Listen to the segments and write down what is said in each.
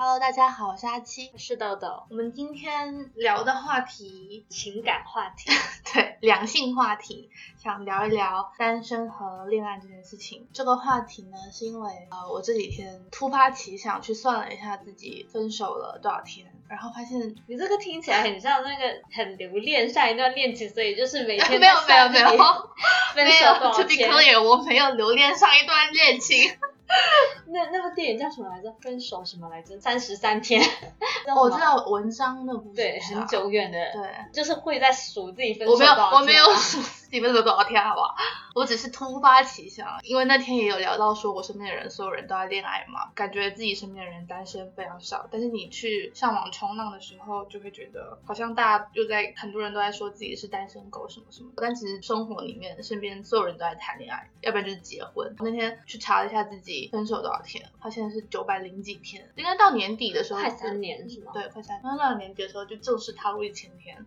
Hello，大家好，我是阿七，是豆豆。我们今天聊的话题，情感话题，对，两性话题，想聊一聊单身和恋爱这件事情。这个话题呢，是因为呃，我这几天突发奇想去算了一下自己分手了多少天，然后发现你这个听起来很像那个很留恋上一段恋情，所以就是每天 没有没有没有 分手多少，To be 天。clear，我没有留恋上一段恋情。那那部电影叫什么来着？分手什么来着？三十三天。我知道文章那部对，很久远的，对，就是会在数自己分手我没有我没有数自己分手多少天，好不好？我只是突发奇想，因为那天也有聊到说，我身边的人，所有人都在恋爱嘛，感觉自己身边的人单身非常少。但是你去上网冲浪的时候，就会觉得好像大家又在很多人都在说自己是单身狗什么什么的，但其实生活里面身边所有人都在谈恋爱，要不然就是结婚。那天去查了一下自己分手多少天，发现是九百零几天，应该到年底的时候快三年是吗？对，快三，那到年底的时候就正式踏入一千天。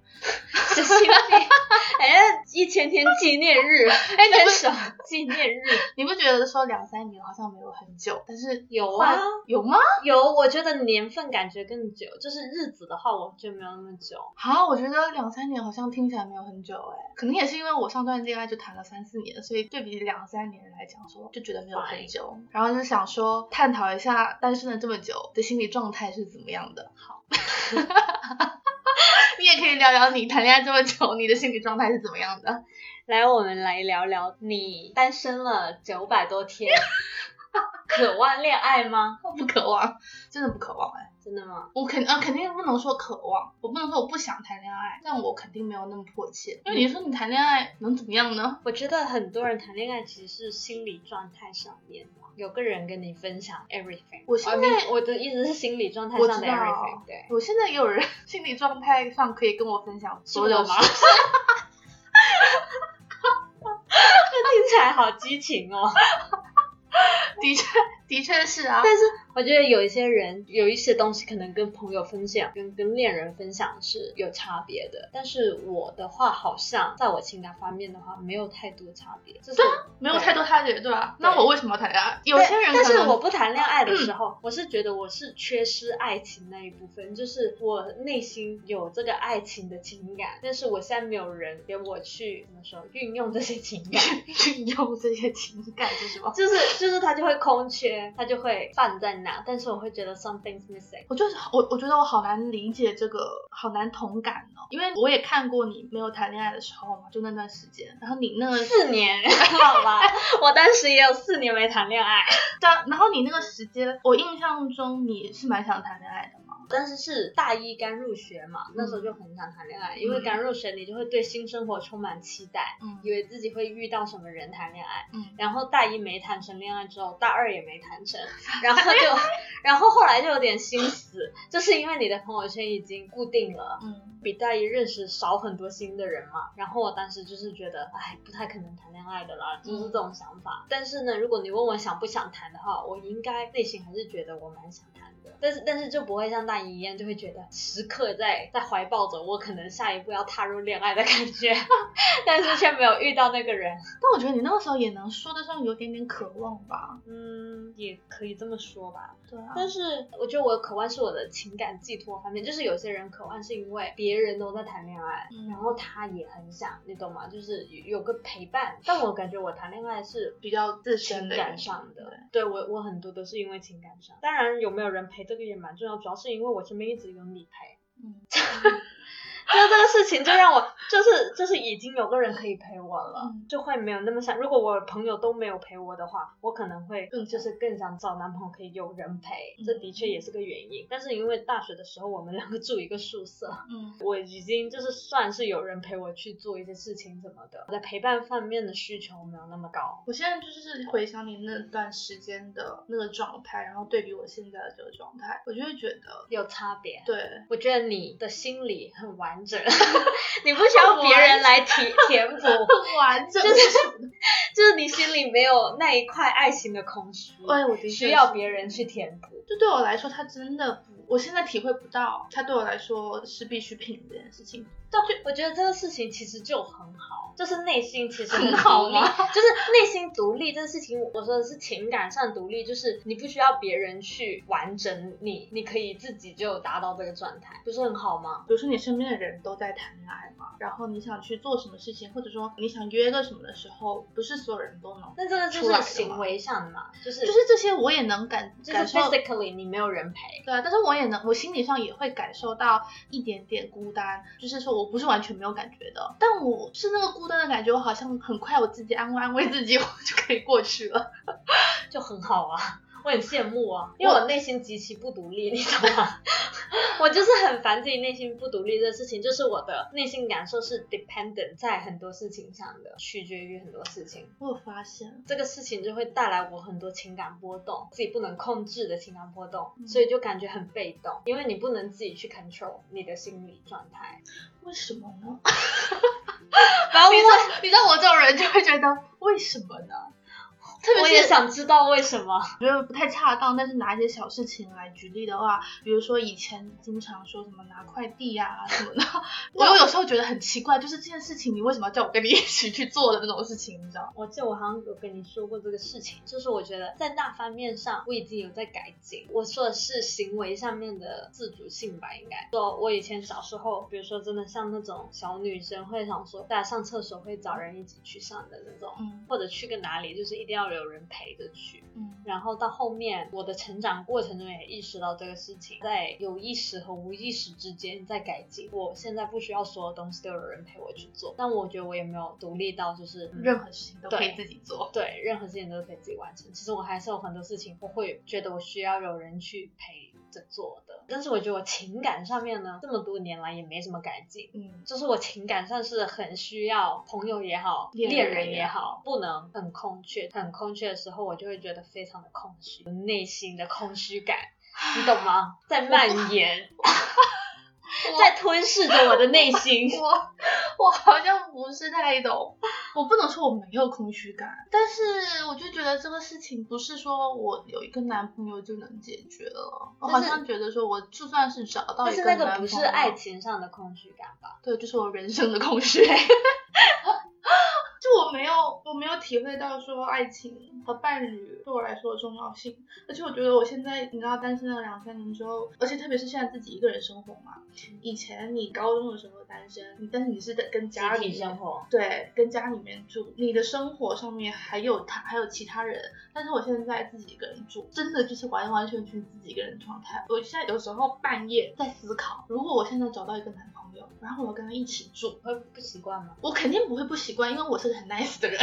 小心点，哎，一千天纪念日，哎，分手纪念日你不觉得说两三年好像没有很久，但是有啊有吗？有，我觉得年份感觉更久，就是日子的话，我觉得没有那么久。好，我觉得两三年好像听起来没有很久哎，可能也是因为我上段恋爱就谈了三四年，所以对比两三年来讲说，就觉得没有很久。然后就想说探讨一下单身了这么久的心理状态是怎么样的。好，你也可以聊聊你谈恋爱这么久，你的心理状态是怎么样的？来，我们来聊聊你单身了九百多天，渴望恋爱吗？不渴望，真的不渴望哎。真的吗？我肯啊肯定不能说渴望，我不能说我不想谈恋爱，但我肯定没有那么迫切。因为你说你谈恋爱能怎么样呢？我觉得很多人谈恋爱其实是心理状态上面的，有个人跟你分享 everything。我现在 I mean，我的意思是心理状态上的 everything。对，我现在也有人心理状态上可以跟我分享所有我吗？事 这听起来好激情哦。的确的确是啊，但是我觉得有一些人有一些东西可能跟朋友分享，跟跟恋人分享是有差别的。但是我的话，好像在我情感方面的话，没有太多差别。就是没有太多差别，对吧？对那我为什么要谈恋爱？有些人但是我不谈恋爱的时候，我是觉得我是缺失爱情那一部分，就是我内心有这个爱情的情感，但是我现在没有人给我去怎么说运用这些情感，运用这些情感是什么？就是就是他就会空缺，它就会放在那，但是我会觉得 something's missing。我就是我，我觉得我好难理解这个，好难同感哦。因为我也看过你没有谈恋爱的时候嘛，就那段时间，然后你那个四年，好吧，我当时也有四年没谈恋爱，对啊，然后你那个时间，我印象中你是蛮想谈恋爱的嘛。但是是大一刚入学嘛，那时候就很想谈恋爱，因为刚入学你就会对新生活充满期待，嗯以为自己会遇到什么人谈恋爱，嗯，然后大一没谈成恋爱之后，大二也没谈成，然后就，然后后来就有点心死，就是因为你的朋友圈已经固定了，嗯，比大一认识少很多新的人嘛，然后我当时就是觉得，哎，不太可能谈恋爱的啦，就是这种想法。但是呢，如果你问我想不想谈的话，我应该内心还是觉得我蛮想谈的，但是但是就不会像大一一样，就会觉得时刻在在怀抱着我可能下一步要踏入恋爱的感觉，但是却没有遇到那个人。但我觉得你那个时候也能说得上有点点渴望吧。嗯，也可以这么说吧。对啊，但是我觉得我的渴望是我的情感寄托方面，就是有些人渴望是因为别人都在谈恋爱，嗯然后他也很想，你懂吗？就是有有个陪伴。但我感觉我谈恋爱是比较自情身的感上的，对我我很多都是因为情感上。当然有没有人陪这个也蛮重要，主要是因为我身边一直有你陪。嗯，就这个事情就让我就是就是已经有个人可以陪我了，嗯就会没有那么想。如果我朋友都没有陪我的话，我可能会更就是更想找男朋友可以有人陪，嗯这的确也是个原因。但是因为大学的时候我们两个住一个宿舍，嗯 我已经就是算是有人陪我去做一些事情什么的，我在陪伴方面的需求没有那么高。我现在就是回想你那段时间的那个状态，然后对比我现在的这个状态，我就会觉得，有差别，对，我觉得你的心理很完整，你不需要 别人来填填补，完整就是就是你心里没有那一块爱情的空虚，哎，我的确需要别人去填补。就对我来说，他真的不，我现在体会不到，他对我来说是必需品这件事情。对，我觉得这个事情其实就很好，就是内心其实很好吗就是内心独立这个事情，我说的是情感上独立，就是你不需要别人去完整你，你可以自己就达到这个状态，不是很好吗？比如说你身边的人都在谈恋爱嘛，然后你想去做什么事情，或者说你想约个什么的时候，不是所有人都能。那这个就是行为上的嘛，就是就是这些我也能感就是，physically 你没有人陪，对啊，但是我也能，我心理上也会感受到一点点孤单，就是说我我不是完全没有感觉的，但我是那个孤单的感觉，我好像很快我自己安慰安慰自己，我就可以过去了。就很好啊。我很羡慕啊，因为我内心极其不独立，你懂吗？我就是很烦自己内心不独立的事情，就是我的内心感受是 dependent 在很多事情上的，取决于很多事情。我有发现，这个事情就会带来我很多情感波动，自己不能控制的情感波动，嗯所以就感觉很被动，因为你不能自己去 control 你的心理状态。为什么呢？然后你知道，你知道我这种人就会觉得为什么呢？特别是我也想知道为什么。我觉得不太恰当，但是拿一些小事情来举例的话，比如说以前经常说什么拿快递呀、什么的，我有时候觉得很奇怪，就是这件事情你为什么要叫我跟你一起去做的那种事情，你知道吗？我记得我好像有跟你说过这个事情，就是我觉得在那方面上我已经有在改进。我说的是行为上面的自主性吧，应该说我以前小时候，比如说真的像那种小女生会想说，大家上厕所会找人一起去上的那种，嗯或者去个哪里就是一定要有人陪着去。嗯然后到后面，我的成长过程中也意识到这个事情，在有意识和无意识之间在改进。我现在不需要所有东西都有人陪我去做，但我觉得我也没有独立到就是、嗯任何事情都可以自己做。对，任何事情都可以自己完成。其实我还是有很多事情，我会觉得我需要有人去陪着做的。但是我觉得我情感上面呢，这么多年来也没什么改进。嗯，就是我情感上是很需要朋友也好，恋恋人也人也好，不能很空缺。很空缺的时候，我就会觉得非常的空虚，内心的空虚感，你懂吗？在蔓延，在吞噬着我的内心。我我好像不是太懂，我不能说我没有空虚感，但是我就觉得这个事情不是说我有一个男朋友就能解决了。我好像觉得说，我就算是找到但是一个那个不是男朋友爱情上的空虚感吧？对，就是我人生的空虚。没有，我没有体会到说爱情和伴侣对我来说的重要性，而且我觉得我现在你知道单身了两三年之后，而且特别是现在自己一个人生活嘛，以前你高中的时候单身，你但是你是在跟家里生活，对，跟家里面住，你的生活上面还有他，还有其他人。但是我现在自己一个人住，真的就是完完全全自己一个人的状态。我现在有时候半夜在思考，如果我现在找到一个男朋友，然后我跟他一起住，会不习惯吗？我肯定不会不习惯，因为我是个很 nice 的人。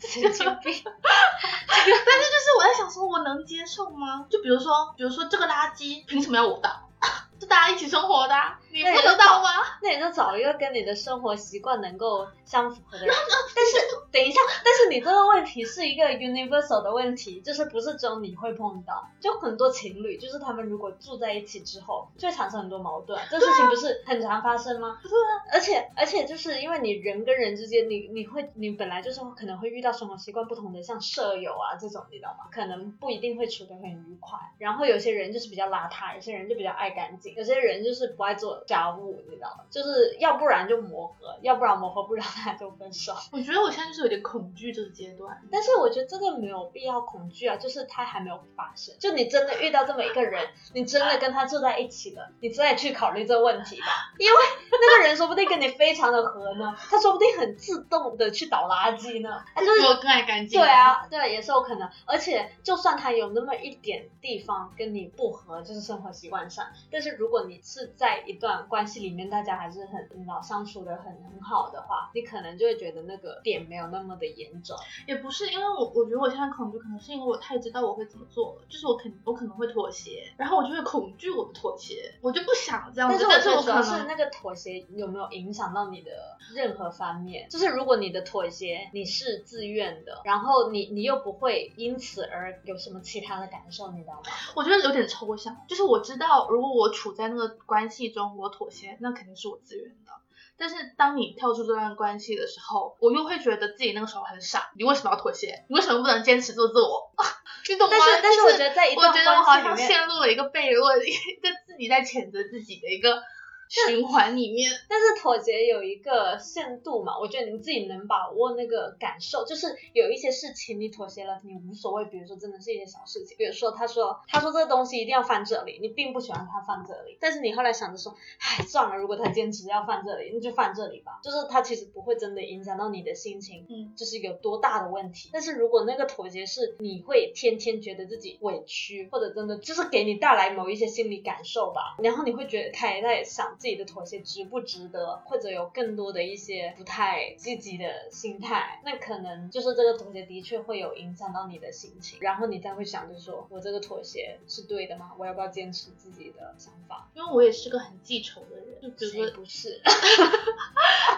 神经病。但是就是我在想说，我能接受吗？就比如说，比如说这个垃圾凭什么要我倒？就大家一起生活的啊、你不那你就能倒吗？那你就找一个跟你的生活习惯能够相符合的人。但是等一下，但是你这个问题是一个 universal 的问题，就是不是只有你会碰到，就很多情侣，就是他们如果住在一起之后，就会产生很多矛盾。这事情不是很常发生吗？对啊，而且而且就是因为你人跟人之间，你你会你本来就是可能会遇到生活习惯不同的，像舍友啊这种，你知道吗？可能不一定会处得很愉快。然后有些人就是比较邋遢，有些人就比较爱干净，有些人就是不爱做家务，你知道吗？就是要不然就磨合，要不然磨合不了，那就分手。我觉得我现在就是有点恐惧这个阶段。但是我觉得这个没有必要恐惧啊，就是它还没有发生。就你真的遇到这么一个人，你真的跟他住在一起了，你再去考虑这个问题吧。因为那个人说不定跟你非常的合呢，他说不定很自动的去倒垃圾呢，他就是我更爱干净。对，啊，对，也是有可能。而且，就算他有那么一点地方跟你不合，就是生活习惯上，但是如果你是在一段关系里面，大家还是很老相处的很很好的话，你可能就会觉得那个点没有那么的严重。也不是因为我，我觉得我现在恐惧，可能是因为我太知道我会怎么做了，就是我肯我可能会妥协，然后我就会恐惧我的妥协，我就不想这样子。但是我但是我可觉得主要是能那个妥协有没有影响到你的任何方面？就是如果你的妥协你是自愿的，然后你你又不会因此而有什么其他的感受，你知道吗？我觉得有点抽象，就是我知道如果我处在那个关系中，我妥协，那肯定是我自愿的。但是当你跳出这段关系的时候，我又会觉得自己那个时候很傻。你为什么要妥协？你为什么不能坚持做自我？你懂吗？但是但是我觉得在一段我觉得我好像陷入了一个悖论，一个自己在谴责自己的一个循环里面。但是妥协有一个限度嘛，我觉得你自己能把握那个感受，就是有一些事情你妥协了，你无所谓，比如说真的是一些小事情，比如说他说他说这个东西一定要放这里，你并不喜欢他放这里，但是你后来想着说，唉，算了，如果他坚持要放这里，那就放这里吧，就是他其实不会真的影响到你的心情，嗯，就是一个多大的问题。但是如果那个妥协是你会天天觉得自己委屈，或者真的就是给你带来某一些心理感受吧，然后你会觉得他也在想自己的妥协值不值得，或者有更多的一些不太积极的心态，那可能就是这个妥协的确会有影响到你的心情，然后你才会想着说我这个妥协是对的吗？我要不要坚持自己的想法？因为我也是个很记仇的人，就比如谁说不是？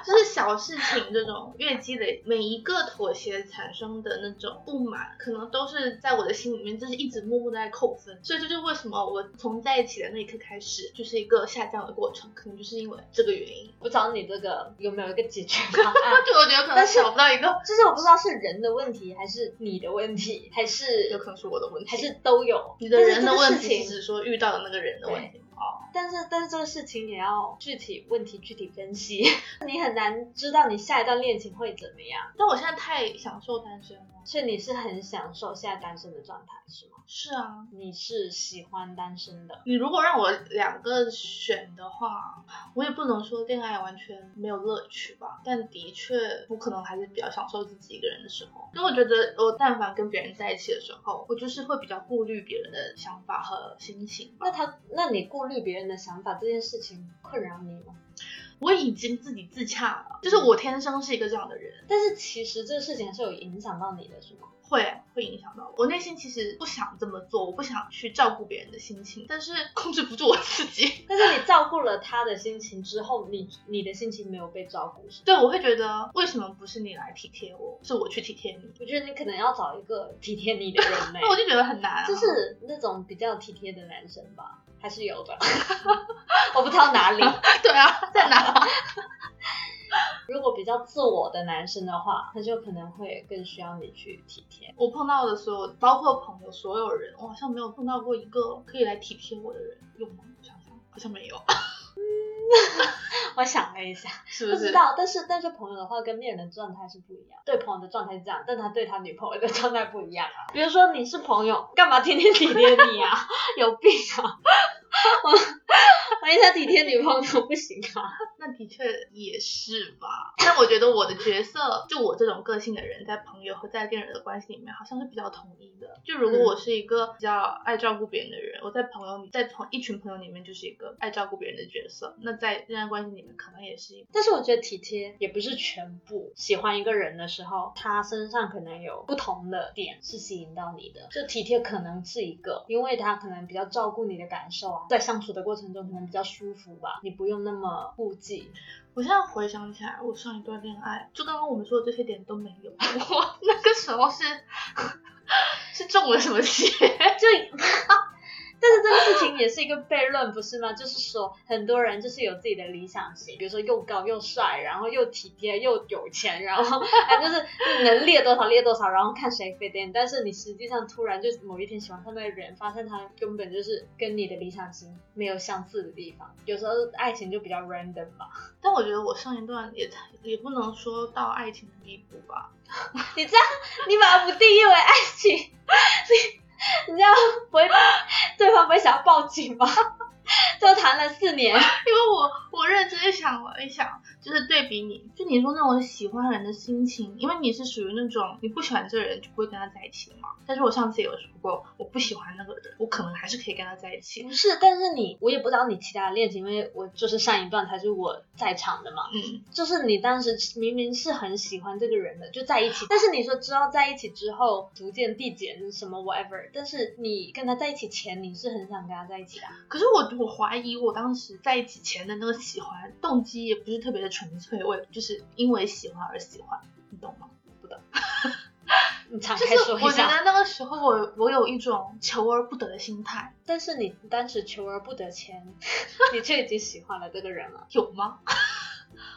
就是小事情这种越积累，每一个妥协产生的那种不满，可能都是在我的心里面，就是一直默默地在扣分。所以这就是为什么我从在一起的那一刻开始，就是一个下降的过程，可能就是因为这个原因。不知道你这个有没有一个解决方案？就我觉得可能但是找不到一个，就是我不知道是人的问题，还是你的问题，还是有可能是我的问题，还是都有。你的人的问题，这个事情是指说遇到的那个人的问题哦。但是但是这个事情也要具体问题具体分析，你很难知道你下一段恋情会怎么样。但我现在太享受单身了。所以你是很享受现在单身的状态是吗？是啊，你是喜欢单身的，你如果让我两个选的话，我也不能说恋爱完全没有乐趣吧，但的确我可能还是比较享受自己一个人的时候，因为我觉得我但凡跟别人在一起的时候，我就是会比较顾虑别人的想法和心情。那他那你顾虑别人的想法这件事情困扰你吗？我已经自己自洽了，就是我天生是一个这样的人，但是其实这个事情还是有影响到你的，是吗？会会影响到我。我内心其实不想这么做，我不想去照顾别人的心情，但是控制不住我自己。但是你照顾了他的心情之后，你你的心情没有被照顾，是？对，我会觉得为什么不是你来体贴我，是我去体贴你？我觉得你可能要找一个体贴你的人 类、那我就觉得很难、啊，就是那种比较体贴的男生吧，还是有的。我不知道哪里。对啊，在哪？如果比较自我的男生的话，他就可能会更需要你去体贴。我碰到的所有，包括朋友，所有人，我好像没有碰到过一个可以来体贴我的人，有吗？我想想，好像没有，我想了一下，是不是？不知道，但是但是朋友的话跟恋人的状态是不一样。对朋友的状态是这样，但他对他女朋友的状态不一样啊。比如说你是朋友，干嘛天天体贴你啊？有病啊！我我一下体贴女朋友不行啊。那的确也是吧。但我觉得我的角色，就我这种个性的人，在朋友和在恋人的关系里面，好像是比较统一的。就如果我是一个比较爱照顾别人的人，我在朋友里，在朋一群朋友里面就是一个爱照顾别人的角色。那在恋爱关系里面，可能也是一个。但是我觉得体贴也不是全部。喜欢一个人的时候，他身上可能有不同的点是吸引到你的。就体贴可能是一个，因为他可能比较照顾你的感受啊，在相处的过程中可能比较舒服吧，你不用那么顾忌。我现在回想起来，我上一段恋爱，就刚刚我们说的这些点都没有。我 那个时候是 是中了什么邪？就，但是这个事情也是一个悖论，不是吗？就是说，很多人就是有自己的理想型，比如说又高又帅，然后又体贴又有钱，然后啊就是能列多少列多少，然后看谁飞点。但是你实际上突然就某一天喜欢上那个人，发现他根本就是跟你的理想型没有相似的地方。有时候爱情就比较 random 吧。但我觉得我上一段也也不能说到爱情的地步吧。你这样，你把它不定义为爱情，你 你这样不会对方不会想要报警吗？就谈了四年，因为我我认真想了一想，就是对比你，就你说那种喜欢人的心情，因为你是属于那种你不喜欢这个人就不会跟他在一起的嘛。但是我上次也有说过，我不喜欢那个人，我可能还是可以跟他在一起。不是，但是你我也不知道你其他的恋情，因为我就是上一段才是我在场的嘛。嗯，就是你当时明明是很喜欢这个人的，就在一起，但是你说知道在一起之后逐渐递减什么 whatever，但是你跟他在一起前你是很想跟他在一起的啊、可是我我怀疑我当时在一起前的那个喜欢动机也不是特别的纯粹，我就是因为喜欢而喜欢，你懂吗？不懂 你敞开说一下。我觉得那个时候我我有一种求而不得的心态，但是你当时求而不得前，你就已经喜欢了这个人了。有吗？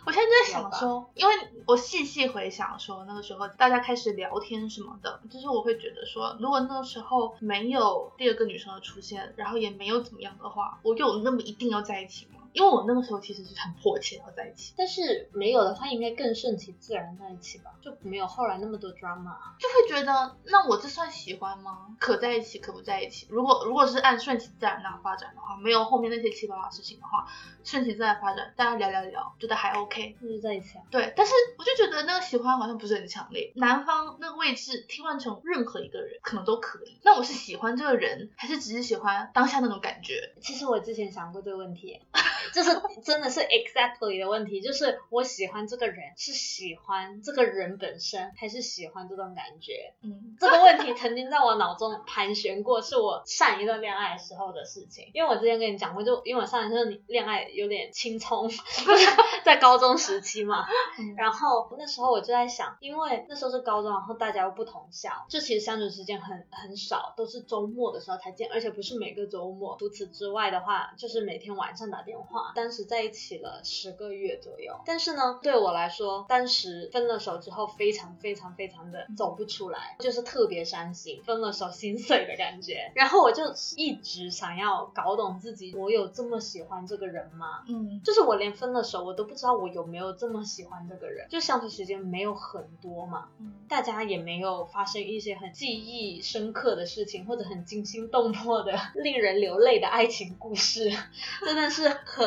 我现在在想说，因为我细细回想说，那个时候大家开始聊天什么的，就是我会觉得说，如果那个时候没有第二个女生的出现，然后也没有怎么样的话，我有那么一定要在一起吗？因为我那个时候其实是很迫切要在一起，但是没有的话，应该更顺其自然在一起吧，就没有后来那么多 drama。就会觉得那我这算喜欢吗？可在一起可不在一起？如果如果是按顺其自然那样发展的话，没有后面那些七八八事情的话，顺其自然发展，大家聊聊聊，觉得还 OK，那就在一起啊。对。但是我就觉得那个喜欢好像不是很强烈，男方那个位置替换成任何一个人可能都可以。那我是喜欢这个人，还是只是喜欢当下那种感觉？其实我之前想过这个问题，就是真的是 exactly 的问题，就是我喜欢这个人是喜欢这个人本身，还是喜欢这种感觉？嗯，这个问题曾经在我脑中盘旋过，是我上一段恋爱时候的事情。因为我之前跟你讲过，就因为我上一段恋爱有点青葱，在高中时期嘛。然后那时候我就在想，因为那时候是高中，然后大家又不同校，就其实相处时间很很少，都是周末的时候才见，而且不是每个周末。除此之外的话，就是每天晚上打电话。当时在一起了十个月左右，但是呢，对我来说，当时分了手之后，非常非常非常的走不出来，就是特别伤心，分了手心碎的感觉。然后我就一直想要搞懂自己，我有这么喜欢这个人吗？嗯，就是我连分了手，我都不知道我有没有这么喜欢这个人。就相处时间没有很多嘛，嗯大家也没有发生一些很记忆深刻的事情，或者很惊心动魄的、令人流泪的爱情故事，真的是很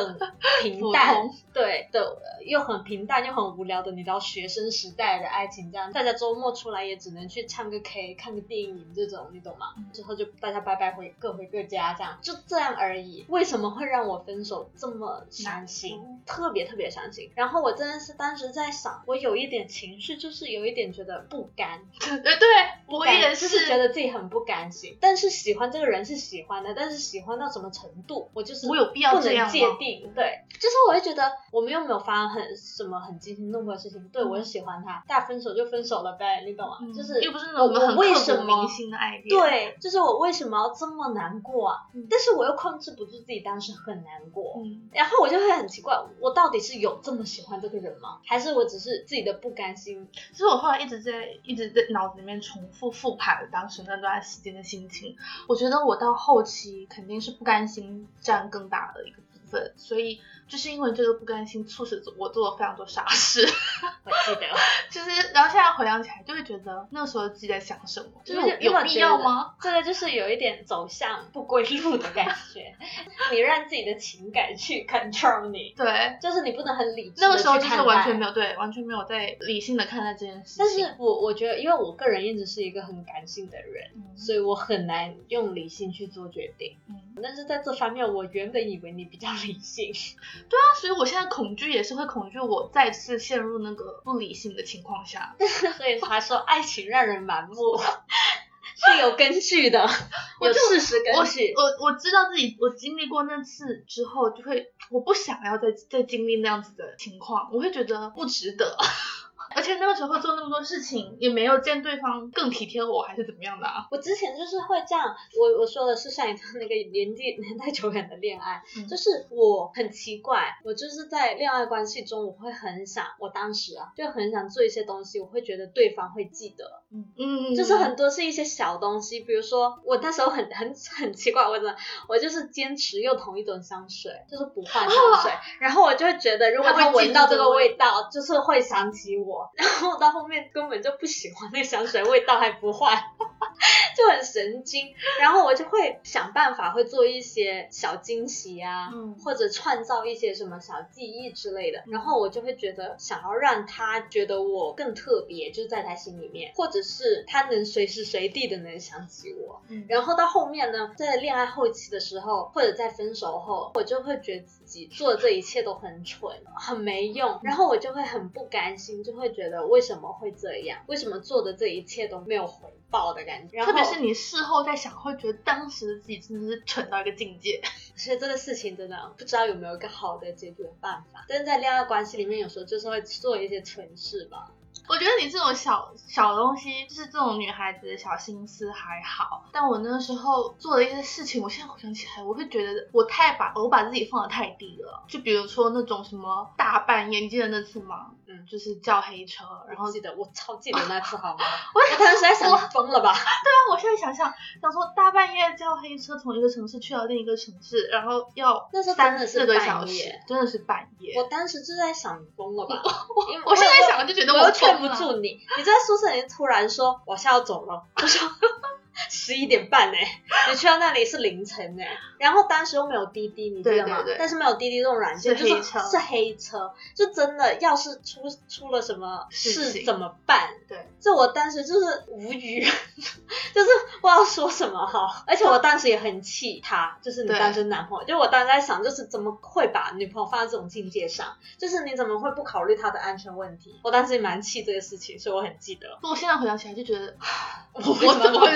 平淡，对的，又很平淡又很无聊的，你知道学生时代的爱情这样，大家周末出来也只能去唱个 K、看个电影这种，你懂吗？之后就大家拜拜回各回各家，这样就这样而已。为什么会让我分手这么伤心？特别特别伤心。然后我真的是当时在想，我有一点情绪，就是有一点觉得不甘，对对，我也就是觉得自己很不甘心。但是喜欢这个人是喜欢的，但是喜欢到什么程度，我就是我有必要这样吗界定。对，就是我会觉得我们又没有发生很什么很惊心动魄的事情，对我是喜欢他，大家分手就分手了呗，你懂吗？嗯就是又不是那我种很我为什么明星的爱恋，，对，就是我为什么要这么难过啊？嗯但是我又控制不住自己当时很难过。嗯，然后我就会很奇怪，我到底是有这么喜欢这个人吗？还是我只是自己的不甘心？其实我后来一直在一直在脑子里面重复复盘当时那段时间的心情，我觉得我到后期肯定是不甘心占更大的一个部分，所以就是因为这个不甘心，促使我做了非常多傻事，我记得，就是然后现在回想起来，就会觉得那个时候自己在想什么，就是有有必要吗？？这个就是有一点走向不归路的感觉，你让自己的情感去 control 你，对，就是你不能很理智。那个时候就是完全。没有对，完全没有在理性的看待这件事情。但是我我觉得，因为我个人一直是一个很感性的人，嗯，所以我很难用理性去做决定。嗯，但是在这方面，我原本以为你比较理性，对啊，所以我现在恐惧也是会恐惧我再次陷入那个不理性的情况下。所以他说爱情让人盲目 是有根据的，有事实我根据。我我知道自己我经历过那次之后，就会我不想要再再经历那样子的情况，我会觉得不值得。而且那个时候做那么多事情，也没有见对方更体贴我，还是怎么样的啊？我之前就是会这样，我我说的是上一段那个年纪年代久远的恋爱，嗯。就是我很奇怪，我就是在恋爱关系中，我会很想，我当时啊就很想做一些东西，我会觉得对方会记得，嗯嗯，就是很多是一些小东西，比如说我那时候很很很奇怪，我真的我就是坚持用同一种香水，就是不换香水，然后我就会觉得如果他闻到这个味道，就是会想起我，然后到后面根本就不喜欢那香水味道还不换。就很神经，然后我就会想办法，会做一些小惊喜啊，嗯或者创造一些什么小记忆之类的，然后我就会觉得想要让他觉得我更特别，就是在他心里面，或者是他能随时随地的能想起我。嗯然后到后面呢，在恋爱后期的时候，或者在分手后，我就会觉得自己做的这一切都很蠢，很没用，然后我就会很不甘心，就会觉得为什么会这样？为什么做的这一切都没有回报的感觉？然后特别是你事后再想，会觉得当时的自己真的是蠢到一个境界。所以这个事情真的不知道有没有一个好的解决办法。但是在恋爱关系里面，有时候就是会做一些蠢事吧。我觉得你这种小小东西，就是这种女孩子的小心思还好，但我那时候做的一些事情，我现在回想起来，我会觉得我太把我把自己放的太低了。就比如说那种什么大半夜，你记得那次吗？嗯就是叫黑车，然后记得我超记得那次好吗？我我当时在想我疯了吧？想象，想说大半夜叫黑车从一个城市去到另一个城市，然后要那时候真三四个半小时夜，真的是半夜。我当时就在想，你疯了吧？我现在想就觉得我又劝不住你，你在宿舍里面突然说我现在要走了，我说十一点半呢、你去到那里是凌晨呢、然后当时又没有滴滴，你知道吗？对对对但是没有滴滴这种软件，就是是黑车是黑车，就真的要是出出了什么事怎么办？对，这我当时就是无语，就是不知道说什么哈。而且我当时也很气他，就是你对单身男朋友，就我当时在想，就是怎么会把女朋友放在这种境界上？就是你怎么会不考虑她的安全问题？我当时也蛮气这个事情，所以我很记得。我现在回想起来就觉得，我我怎么会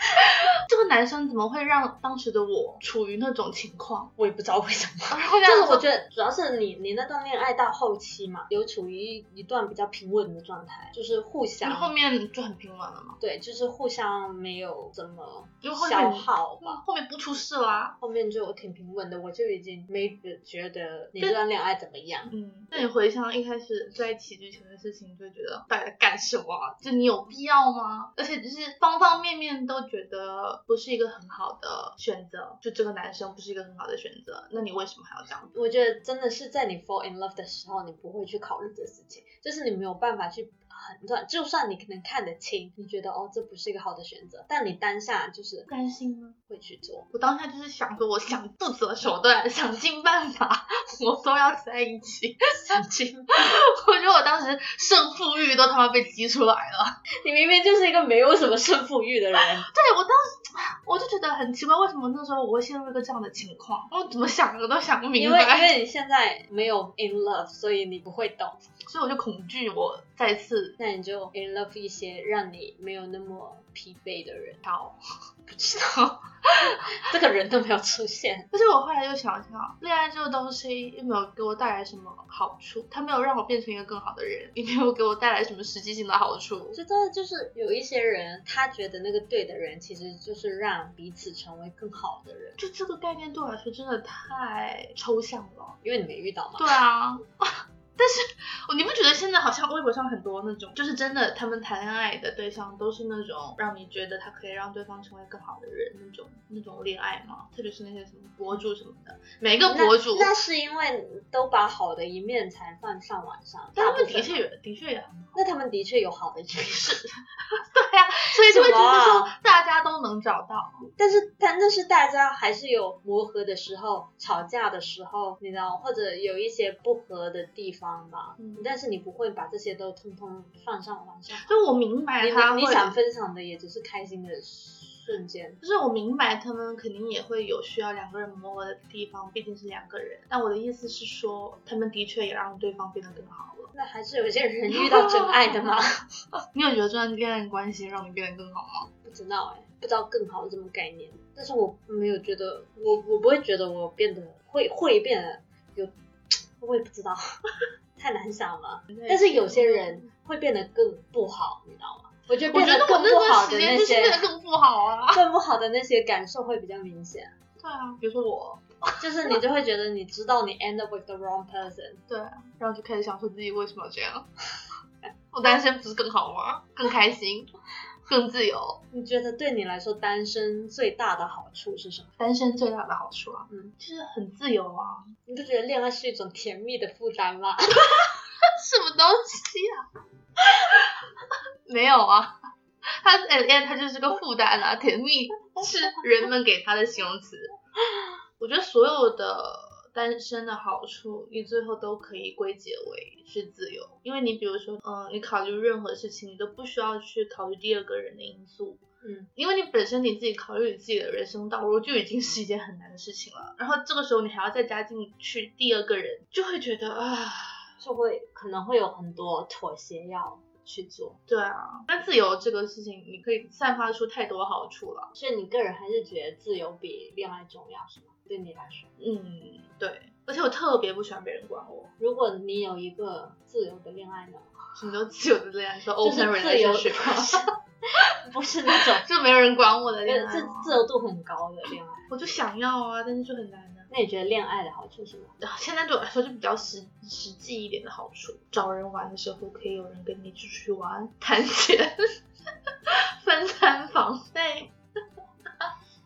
这个男生怎么会让当时的我处于那种情况？我也不知道为什么。就是我觉得主要是你你那段恋爱到后期嘛，有处于一段比较平稳的状态，就是互你相后面就很平稳了嘛，对，就是互相没有怎么消耗吧。后面不出事啦。后面就挺平稳的，我就已经没觉得你这段恋爱怎么样。嗯，那你回想一开始在一起之前的事情，就会觉得在干什么啊？就你有必要吗？而且就是方方面面都觉得不是一个很好的选择，就这个男生不是一个很好的选择，那你为什么还要这样？我觉得真的是在你 fall in love 的时候，你不会去考虑这事情，就是你没有办法去判断，就算你可能看得清，你觉得哦这不是一个好的选择，但你当下就是不甘心吗？会去做。我当下就是想说，我想不择手段，想尽办法，我都要在一起。想尽我觉得我当时胜负欲都他妈被激出来了。你明明就是一个没有什么胜负欲的人，对我当时我就觉得很奇怪，为什么那时候我会陷入一个这样的情况？我怎么想的都想不明因为因，为你现在没有 in love，所以你不会懂。所以我就恐惧我再次那你就 in love 一些让你没有那么疲惫的人，好。不知道 这个人都没有出现。但是我后来又想想，恋爱这个东西又没有给我带来什么好处，它没有让我变成一个更好的人，也没有给我带来什么实际性的好处我。觉得就是有一些人，他觉得那个对的人，其实就是让彼此成为更好的人，就这个概念对我来说真的太抽象了。因为你没遇到嘛。对啊，但是我 你不觉得现在好像微博上很多那种，就是真的他们谈恋爱的对象都是那种让你觉得他可以让对方成为更好的人那种那种恋爱吗？特别是那些什么博主什么的，每个博主，那那是因为都把好的一面才放上网上，但他们的确有的确有。那他们的确有好的一面，对呀、所以就会觉得说大家都能找到。但是但但是大家还是有磨合的时候，吵架的时候，你知道，或者有一些不合的地方吧。嗯但是你不会把这些都通通放上网上，就我明白你他会，你想分享的也只是开心的瞬间。就是我明白他们肯定也会有需要两个人磨合的地方，毕竟是两个人。但我的意思是说，他们的确也让对方变得更好了。那还是有些人遇到真爱的吗？你有觉得这段恋爱关系让你变得更好吗？不知道哎、不知道更好这么概念。但是我没有觉得，我我不会觉得我变得会会变得有，我也不知道，太难想了。但是有些人会变得更不好，你知道吗？我觉得变得更不好的那间就是变得些，更不好啊。更不好的那些感受会比较明显。对啊，比如说我，就是你就会觉得你知道你 end up with the wrong person，对啊，然后就开始想说自己为什么要这样。我单身不是更好吗？更开心，更自由。你觉得对你来说单身最大的好处是什么？单身最大的好处啊，嗯，就是很自由啊。你不觉得恋爱是一种甜蜜的负担吗？什么东西啊？没有啊，他哎恋爱他就是个负担啊，甜蜜是人们给他的形容词。我觉得所有的单身的好处，你最后都可以归结为是自由，因为你比如说，嗯、你考虑任何事情，你都不需要去考虑第二个人的因素，嗯，因为你本身你自己考虑你自己的人生道路就已经是一件很难的事情了，然后这个时候你还要再加进去第二个人，就会觉得啊。就会可能会有很多妥协要去做，对啊，那自由这个事情，你可以散发出太多好处了。所以你个人还是觉得自由比恋爱重要，是吗？对你来说，嗯，对。而且我特别不喜欢别人管我，如果你有一个自由的恋爱呢，什么叫自由的恋爱？说就是 open 自由 relationship，不是那种 就没有人管我的恋爱自。自由度很高的恋爱。我就想要啊，但是就很难啊。那你觉得恋爱的好处是什么？现在对我来说就比较实实际一点的好处，找人玩的时候可以有人跟你一起出去玩，谈钱，分餐房，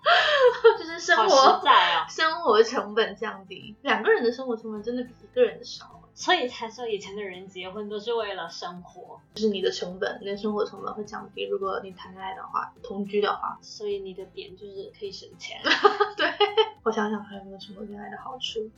活在哦，生活成本降低，两个人的生活成本真的比一个人的少。所以才说以前的人结婚都是为了生活，就是你的成本，你的生活成本会降低。如果你谈恋爱的话，同居的话，所以你的点就是可以省钱。对，我想想还有没有什么恋爱的好处。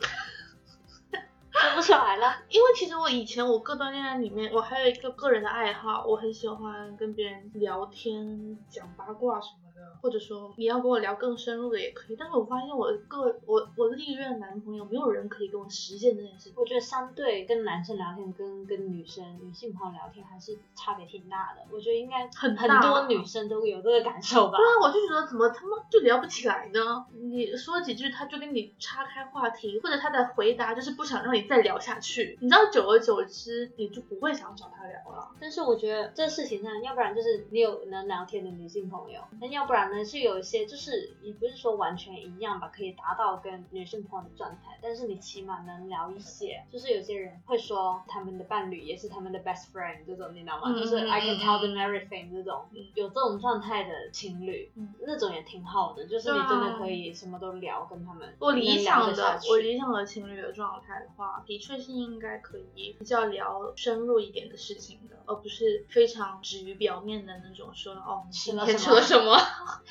说不出来了，因为其实我以前我各段恋爱里面，我还有一个个人的爱好，我很喜欢跟别人聊天、讲八卦什么的，或者说你要跟我聊更深入的也可以。但是我发现我个我我历任男朋友没有人可以跟我实现这件事情。我觉得相对跟男生聊天跟跟女生女性朋友聊天还是差别挺大的。我觉得应该很很多女生都有这个感受吧。对啊，我就觉得怎么他妈就聊不起来呢？你说几句他就跟你岔开话题，或者他的回答就是不想让你再聊下去。你知道，久而久之你就不会想找他聊了。但是我觉得这事情上，要不然就是你有能聊天的女性朋友，那要不然呢是有一些就是也不是说完全一样吧，可以达到跟女性朋友的状态，但是你起码能聊一些。就是有些人会说他们的伴侣也是他们的 best friend 这种，你知道吗？就是 I can tell them everything 这种，有这种状态的情侣，那种也挺好的，就是你真的可以什么都聊，跟他们。我理想的我理想的情侣的状态的话，的确是应该可以比较聊深入一点的事情的，而不是非常止于表面的那种说哦，今天吃了什么，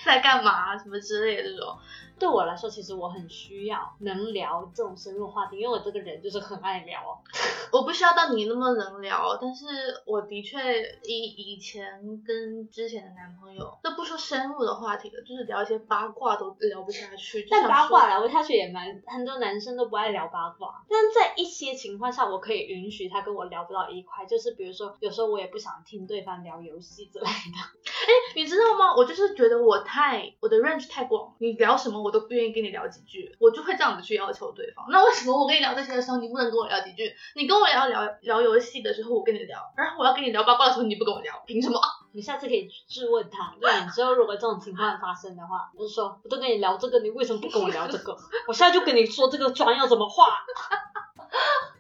在干嘛什么之类的这种。对我来说，其实我很需要能聊这种深入话题，因为我这个人就是很爱聊。我不需要到你那么能聊，但是我的确以以前跟之前的男朋友都不说深入的话题了，就是聊一些八卦都聊不下去。但八卦聊不下去也蛮很多男生都不爱聊八卦，但在一些情况下，我可以允许他跟我聊不到一块，就是比如说有时候我也不想听对方聊游戏之类的。哎，你知道吗？我就是觉得我太我的 range 太广，你聊什么我都不愿意跟你聊几句，我就会这样子去要求对方。那为什么我跟你聊这些的时候，你不能跟我聊几句？你跟我聊聊聊游戏的时候，我跟你聊，然后我要跟你聊八卦的时候，你不跟我聊，凭什么？你下次可以质问他，对，你之后如果这种情况发生的话，就是说我都跟你聊这个，你为什么不跟我聊这个？我现在就跟你说这个妆要怎么画。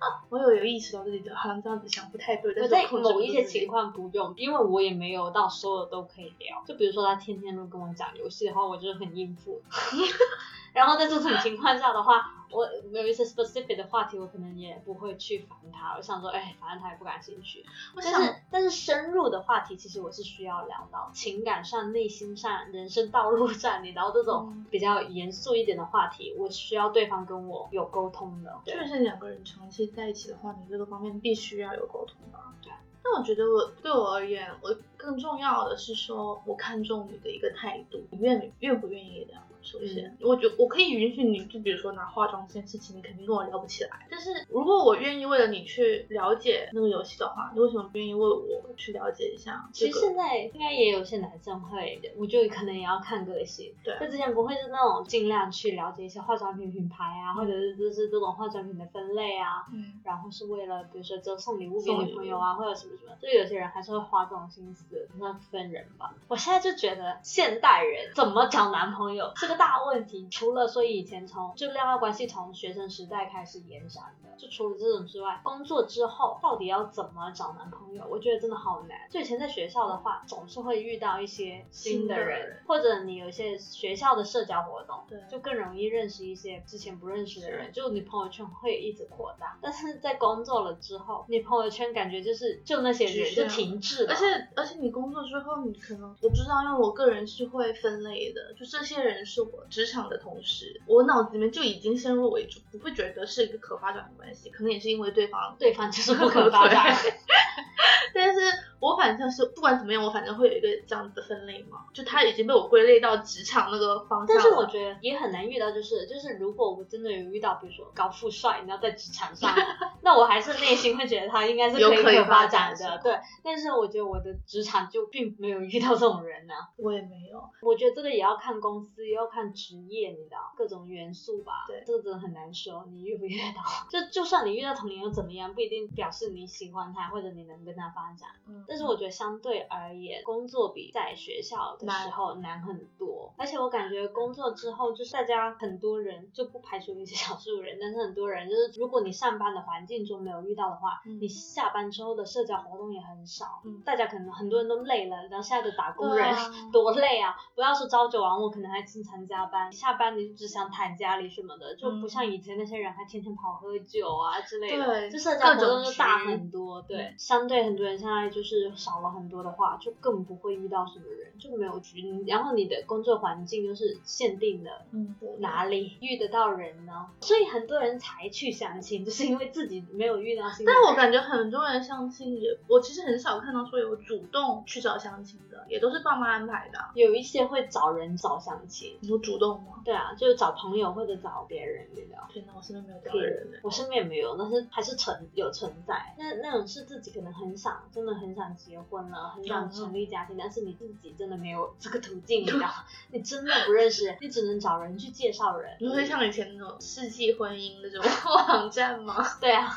我有有意识到自己的好像这样子想不太对，但在某一些情况不用，因为我也没有到所有都可以聊。就比如说他天天都跟我讲游戏的话，我就是很应付。然后在这种情况下的话，我有一些 specific 的话题，我可能也不会去烦他。我想说，哎，反正他也不感兴趣。但是，但是深入的话题，其实我是需要聊到情感上、内心上、人生道路上，你聊这种比较严肃一点的话题，我需要对方跟我有沟通的。就是两个人长期在一起的话，你这个方面必须要有沟通吧？对。那我觉得我对我而言，我更重要的是说，我看重你的一个态度，你愿愿不愿意聊？首先，我觉我可以允许你，就比如说拿化妆这件事情，你肯定跟我聊不起来。但是如果我愿意为了你去了解那个游戏的话，你为什么不愿意为我去了解一下？其实现在应该也有些男生会，我觉得可能也要看个性。对，就之前不会是那种尽量去了解一些化妆品品牌啊，或者是就是这种化妆品的分类啊，嗯，然后是为了比如说就送礼物给女朋友啊，或者什么什么，就有些人还是会花这种心思，那分人吧。我现在就觉得现代人怎么找男朋友这个。大问题，除了说以前从就恋爱关系从学生时代开始延展的，就除了这种之外，工作之后到底要怎么找男朋友？我觉得真的好难。就以前在学校的话，总是会遇到一些新的人，或者你有一些学校的社交活动，对，就更容易认识一些之前不认识的人，就你朋友圈会一直扩大。但是在工作了之后，你朋友圈感觉就是就那些人就停滞了。而且而且你工作之后，你可能我不知道，因为我个人是会分类的，就这些人是。我职场的同时，我脑子里面就已经先入为主，不会觉得是一个可发展的关系，可能也是因为对方对方就是不可发展。但是我反正是不管怎么样，我反正会有一个这样子的分类嘛，就他已经被我归类到职场那个方向。但是我觉得也很难遇到，就是就是如果我真的有遇到，比如说高富帅，你要在职场上，那我还是内心会觉得他应该是可以发展的。对，但是我觉得我的职场就并没有遇到这种人呢。我也没有。我觉得这个也要看公司，也要看职业，你知道各种元素吧。对，这个真的很难说，你遇不遇到？就就算你遇到同龄又怎么样，不一定表示你喜欢他，或者你能跟他发。发展，但是我觉得相对而言，工作比在学校的时候难很多。而且我感觉工作之后，就是大家很多人就不排除一些少数人，但是很多人就是，如果你上班的环境中没有遇到的话，你下班之后的社交活动也很少。大家可能很多。人都累了，然后现在的打工人、啊 多累啊！不要说朝九晚五，可能还经常加班，下班你就只想躺家里什么的，就不嗯像以前那些人还天天跑喝酒啊之类的，对就社交活动就大很多。对，相对很多人现在就是少了很多的话，就更不会遇到什么人，就没有局，然后你的工作环境又是限定的，嗯，哪里遇得到人呢？所以很多人才去相亲，就是因为自己没有遇到。但我感觉很多人相亲也，我其实很少看到说有主动去找相亲的，也都是爸妈安排的啊。有一些会找人找相亲，你说主动吗？对啊，就是找朋友或者找别人聊。天哪，我身边没有这样的人呢。我身边也没有，但是还是存有存在。那那种是自己可能很想，真的很想结婚了，很想成立家庭，但是你自己真的没有这个途径，你知道，你真的不认识人，你只能找人去介绍人。你会像以前那种世纪婚姻那种网站吗？对啊。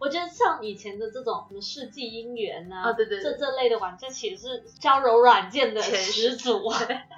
我觉得像以前的这种什么世纪姻缘呐、啊对对对这这类的网站其实是交友软件的前始祖，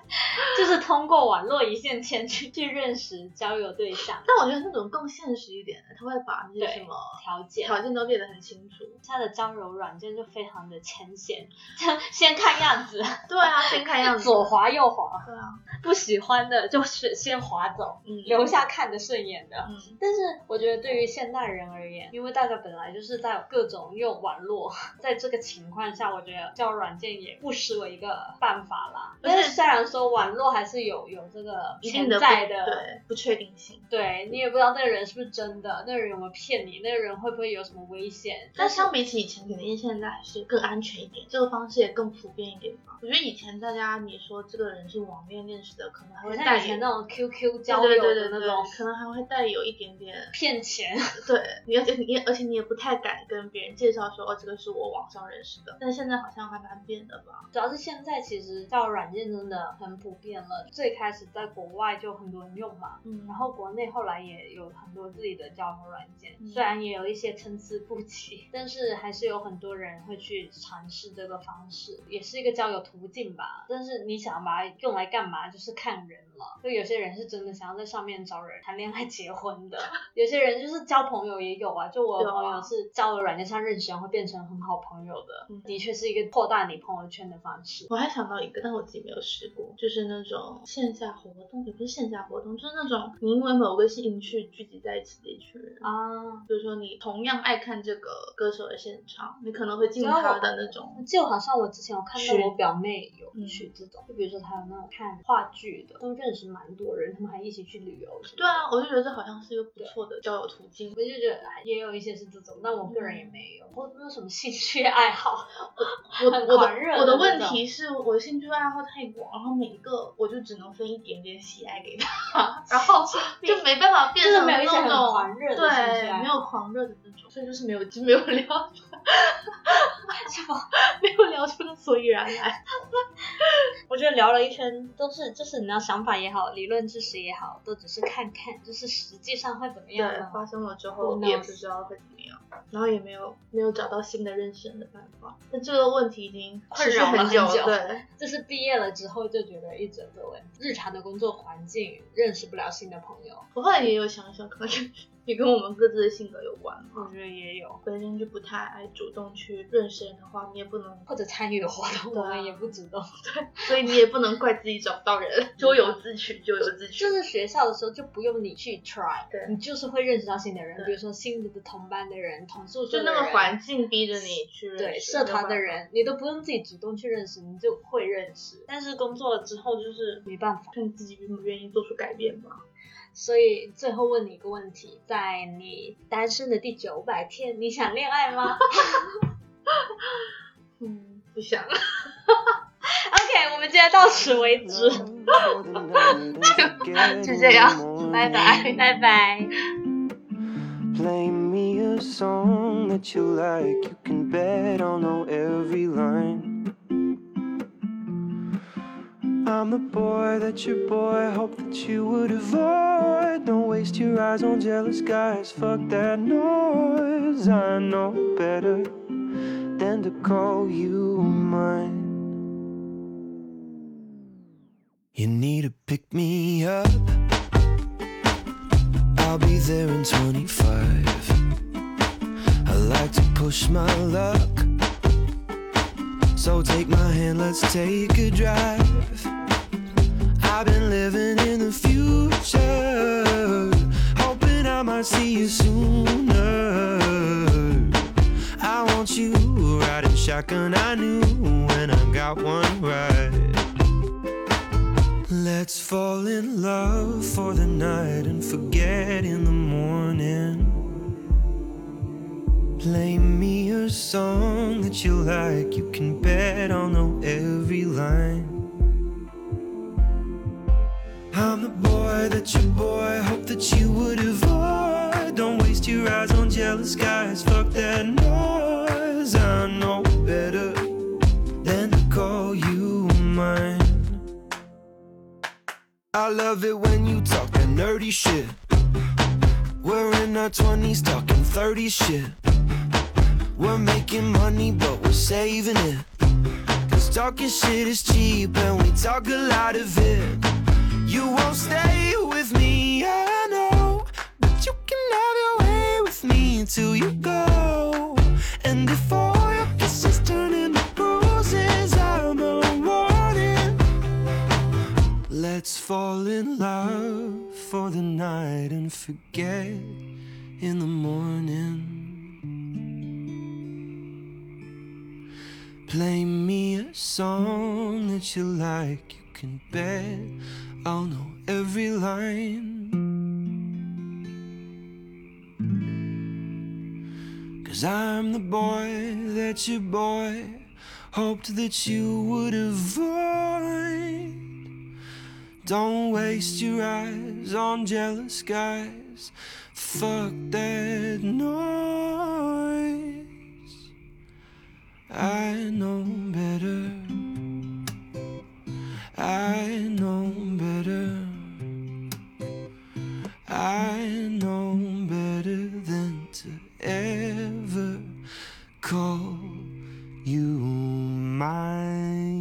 就是通过网络一线牵去去认识交友对象但我觉得那种更现实一点的，他会把那些什么条件。条件都列得很清楚。他的交友软件就非常的浅显，先看样子，对啊，先看样子。左滑右滑，对啊，不喜欢的就是先滑走，嗯，留下看着顺眼的。嗯，但是我觉得对于现代人而言，因为大家本来就是在各种用网络，在这个情况下，我觉得交友软件也不失为一个办法啦。但是虽然说网络还是有有这个潜在的，对不确定性。对你也不知道那个人是不是真的，那个人有没有骗你，那个人会不会有什么危险。但相比起以前，肯定现在还是更安全一点，这个方式也更普遍一点吧。我觉得以前大家你说这个人是网恋认识的，可能还会带有以前那种 QQ 交对友对对对对的那种可能还会带有一点点 骗钱。对你，而且你而且你也不太敢跟别人介绍说哦，这个是我网上认识的。但现在好像还蛮变的吧？主要是现在其实到软件真的很普遍了，最开始在国外就很多人用嘛，嗯然后国内后来也有很多自己的交友软件，嗯虽然也有一些参差不齐，但是还是有很多人会去尝试这个方式，也是一个交友途径吧。但是你想把它用来干嘛，就是看人了。就有些人是真的想要在上面找人谈恋爱、结婚的，有些人就是交朋友也有啊。就我朋友是交了软件上认识，然后变成很好朋友的，嗯的确是一个扩大你朋友圈的方式。我还想到一个，但我自己没有试过，就是那种线下活动，也不是线下活动，就是那种你因为某个兴趣聚集在一起的一群人。啊，比如说你同样爱看这个歌手的现场，你可能会进他的那种，就好像我之前有看是到我表妹有嗯去这种，就比如说她有那种看话剧的，都认识蛮多人，他们还一起去旅游。对啊，我就觉得这好像是一个不错的交友途径。我就觉得也有一些是这种，但我个人也没有。我没有什么兴趣爱好，很我我的狂热的我的问题是我的兴趣爱好太广，然后每一个我就只能分一点点喜爱给他，然后就没办法变就是成没有一些很那种狂热的兴趣爱对，没有狂热的那种，所以就是没有就没有聊，什么？没有聊出个所以然来。我觉得聊了一圈都是，就是你要想法也好，理论知识也好，都只是看看，就是实际上会怎么样对，发生了之后？也不知道会怎么样，然后也没有没有找到新的认识人的办法。但这个问题已经困扰了很久，久对，就是毕业了之后就觉得一整个问题，日常的工作环境认识不了新的朋友，我后来也有想想，可能也跟我们各自的性格有关嘛。我觉得也有，本身就不太爱主动去认识人的话，你也不能，或者参与的活动我们也不主动。对所以你也不能怪自己找不到人，咎由自取，咎由自取。就是学校的时候就不用你去 try，对你就是会认识到新的人，比如说新的同班的人、同宿舍就的人，那个环境逼着你去认识，对社团的人，你都不用自己主动去认识，你就会认识。但是工作了之后就是没办法，看你自己愿不愿意做出改变吧。所以最后问你一个问题：在你单身的第九百天，你想恋爱吗 嗯，不想。OK，我们今天到此为止，就这样，拜拜。拜拜。A song that you like. You can bet I'll know every line. I'm the boy that your boy hoped that you would avoid. Don't waste your eyes on jealous guys. Fuck that noise. I know better than to call you mine. You need to pick me up. I'll be there in 25. Push my luck. So take my hand, let's take a drive. I've been living in the future, hoping I might see you sooner. I want you riding shotgun. I knew when I got one right. Let's fall in love for the night and forget in the morning. Play me a song that you like. You can bet I'll know every line. I'm the boy that your boy hoped that you would avoid. Don't waste your eyes on jealous guys. Fuck that noise. I know better than to call you mine. I love it when you talk that nerdy shit. We're in our 20s talking 30 shit. We're making money, but we're saving it. Cause talking shit is cheap and we talk a lot of it. You won't stay with me, I know. But you can have your way with me until you go. And if all your kisses turn into bruises, I'm a warning. Let's fall in love for the night and forget in the morning. Play me a song that you like, you can bet I'll know every line. Cause I'm the boy that your boy hoped that you would avoid. Don't waste your eyes on jealous guys. Fuck that noise. I know better. I know better. I know better than to ever call you mine.